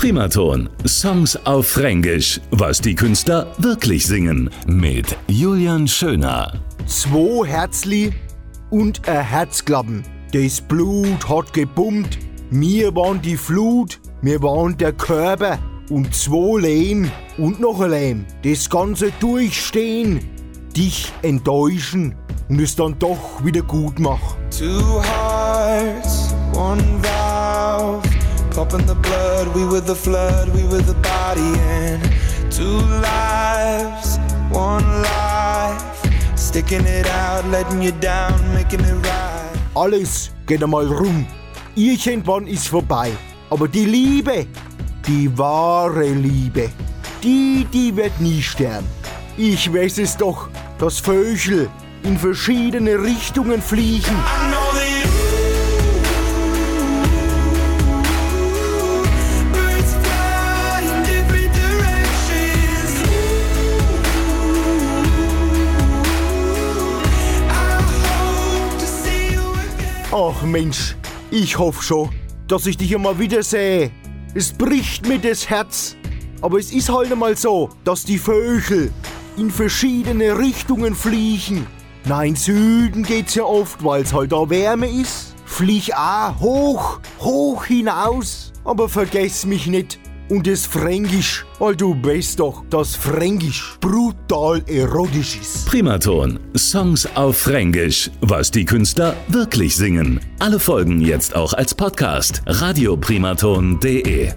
Primaton. Songs auf Fränkisch. Was die Künstler wirklich singen. Mit Julian Schöner. Zwei Herzli und ein Herzklappen. Das Blut hat gebummt. Wir waren die Flut, wir waren der Körper. Und zwei Lehm und noch ein Lehm. Das Ganze durchstehen, dich enttäuschen und es dann doch wieder gut machen. Two hearts. Pumping the blood, we were the flood, we were the body. And two lives, one life. Sticking it out, letting you down, making it right. Alles geht einmal rum. Irgendwann ist vorbei. Aber die Liebe, die wahre Liebe, die, die wird nie sterben. Ich weiß es doch, dass Vögel in verschiedene Richtungen fliegen. Ach Mensch, ich hoffe schon, dass ich dich einmal wiedersehe. Es bricht mir das Herz. Aber es ist halt einmal so, dass die Vögel in verschiedene Richtungen fliegen. Nein, Süden geht's ja oft, weil's halt da Wärme ist. Flieg auch hoch, hoch hinaus. Aber vergess mich nicht. Und das Fränkisch, weil du weißt doch, dass Fränkisch brutal erotisch ist. Primaton. Songs auf Fränkisch. Was die Künstler wirklich singen. Alle Folgen jetzt auch als Podcast. radioprimaton.de